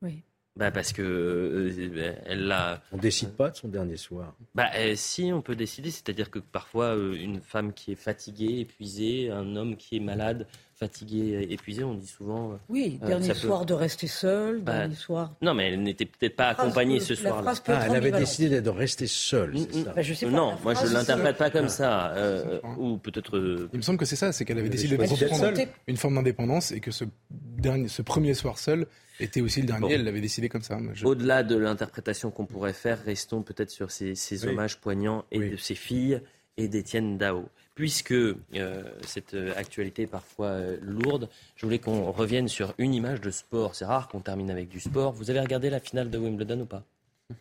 Oui. Bah parce que euh, elle l'a. On décide pas de son dernier soir. Bah euh, si, on peut décider. C'est-à-dire que parfois, une femme qui est fatiguée, épuisée, un homme qui est malade, fatiguée, épuisée, on dit souvent. Euh, oui, euh, dernier soir de rester seule, bah, dernier soir. Non, mais elle n'était peut-être pas accompagnée ce soir-là. Ah, elle avait décidé de rester seule, c'est ça bah, je sais pas, Non, moi je ne l'interprète pas comme ça. Euh, ou peut-être. Il me semble que c'est ça, c'est qu'elle avait décidé de reprendre une forme d'indépendance et que ce, dernier, ce premier soir seul était aussi le dernier, elle l'avait décidé comme ça. Au-delà de l'interprétation qu'on pourrait faire, restons peut-être sur ces, hommages poignants et de ses filles et d'Étienne Dao puisque euh, cette euh, actualité est parfois euh, lourde, je voulais qu'on revienne sur une image de sport. C'est rare qu'on termine avec du sport. Vous avez regardé la finale de Wimbledon ou pas?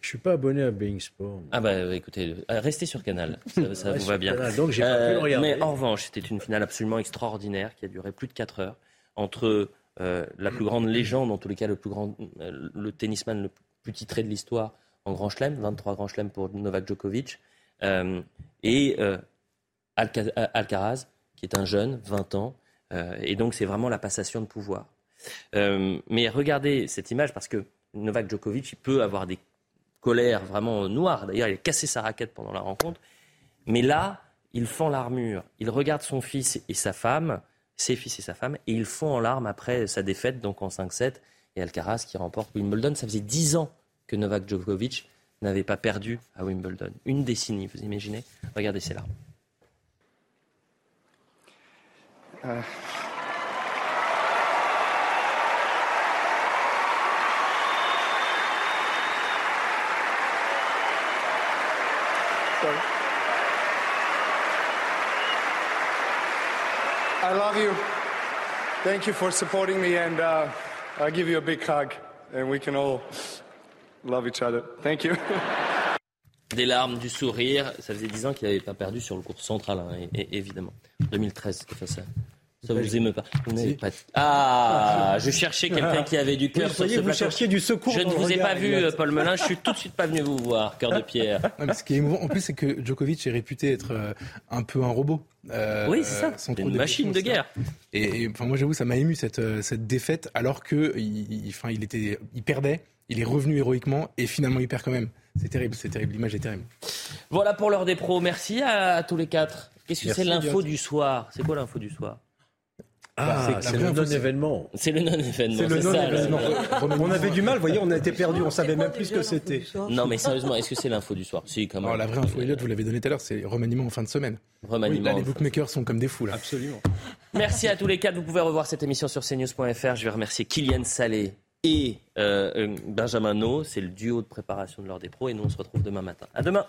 Je suis pas abonné à Being Sport. Ah bah écoutez, restez sur Canal, ça, vous va bien. donc j'ai pas pu le regarder. Mais en revanche, c'était une finale absolument extraordinaire qui a duré plus de 4 heures entre la plus grande légende, en tous les cas le plus grand, le tennisman le plus titré de l'histoire en Grand Chelem, 23 Grand Chelem pour Novak Djokovic, et Alcaraz, qui est un jeune, 20 ans, euh, et donc c'est vraiment la passation de pouvoir. Euh, mais regardez cette image parce que Novak Djokovic, il peut avoir des colères vraiment noires. D'ailleurs, il a cassé sa raquette pendant la rencontre. Mais là, il fend l'armure. Il regarde son fils et sa femme, ses fils et sa femme, et il fond en larmes après sa défaite, donc en 5-7. Et Alcaraz qui remporte Wimbledon. Ça faisait 10 ans que Novak Djokovic n'avait pas perdu à Wimbledon. Une décennie, vous imaginez? Regardez ces larmes. Uh, I love you. Thank you for supporting me, and uh, I'll give you a big hug, and we can all love each other. Thank you. Des larmes, du sourire. Ça faisait 10 ans qu'il n'avait pas perdu sur le cours central, hein, évidemment. 2013, c'était. Ça vous aime pas. Vous n'avez pas. Ah, je cherchais quelqu'un qui avait du cœur. Vous, vous cherchiez du secours. Je ne vous ai pas vu, Paul Melun. Je suis tout de suite pas venu vous voir, cœur de pierre. ce qui est émouvant, en plus, c'est que Djokovic est réputé être euh, un peu un robot. Euh, oui, c'est ça. Une machine de guerre. Et, enfin, moi, j'avoue, ça m'a ému cette euh, cette défaite, alors que, il, enfin, il était, il perdait. Il est revenu héroïquement et finalement il perd quand même. C'est terrible, c'est terrible. L'image est terrible. Voilà pour l'heure des pros. Merci à, tous les quatre. Qu'est-ce que c'est l'info du soir? C'est quoi l'info du soir? Ah, bah, c'est le non-événement. C'est le non-événement. C'est le non-événement. On avait du mal, vous voyez, on a été perdu, on savait même plus ce que c'était. Non, mais sérieusement, est-ce que c'est l'info du soir? Si, quand même. Alors, la vraie info, Elliot, vous l'avez donné tout à l'heure, c'est remaniement en fin de semaine. Remaniement. là, les bookmakers sont comme des fous, là. Absolument. Merci à tous les quatre. Vous pouvez revoir cette émission sur cnews.fr. Je vais remercier Kylian Salé et euh, Benjamin No. C'est le duo de préparation de l'heure des pros. Et nous, on se retrouve demain matin. À demain.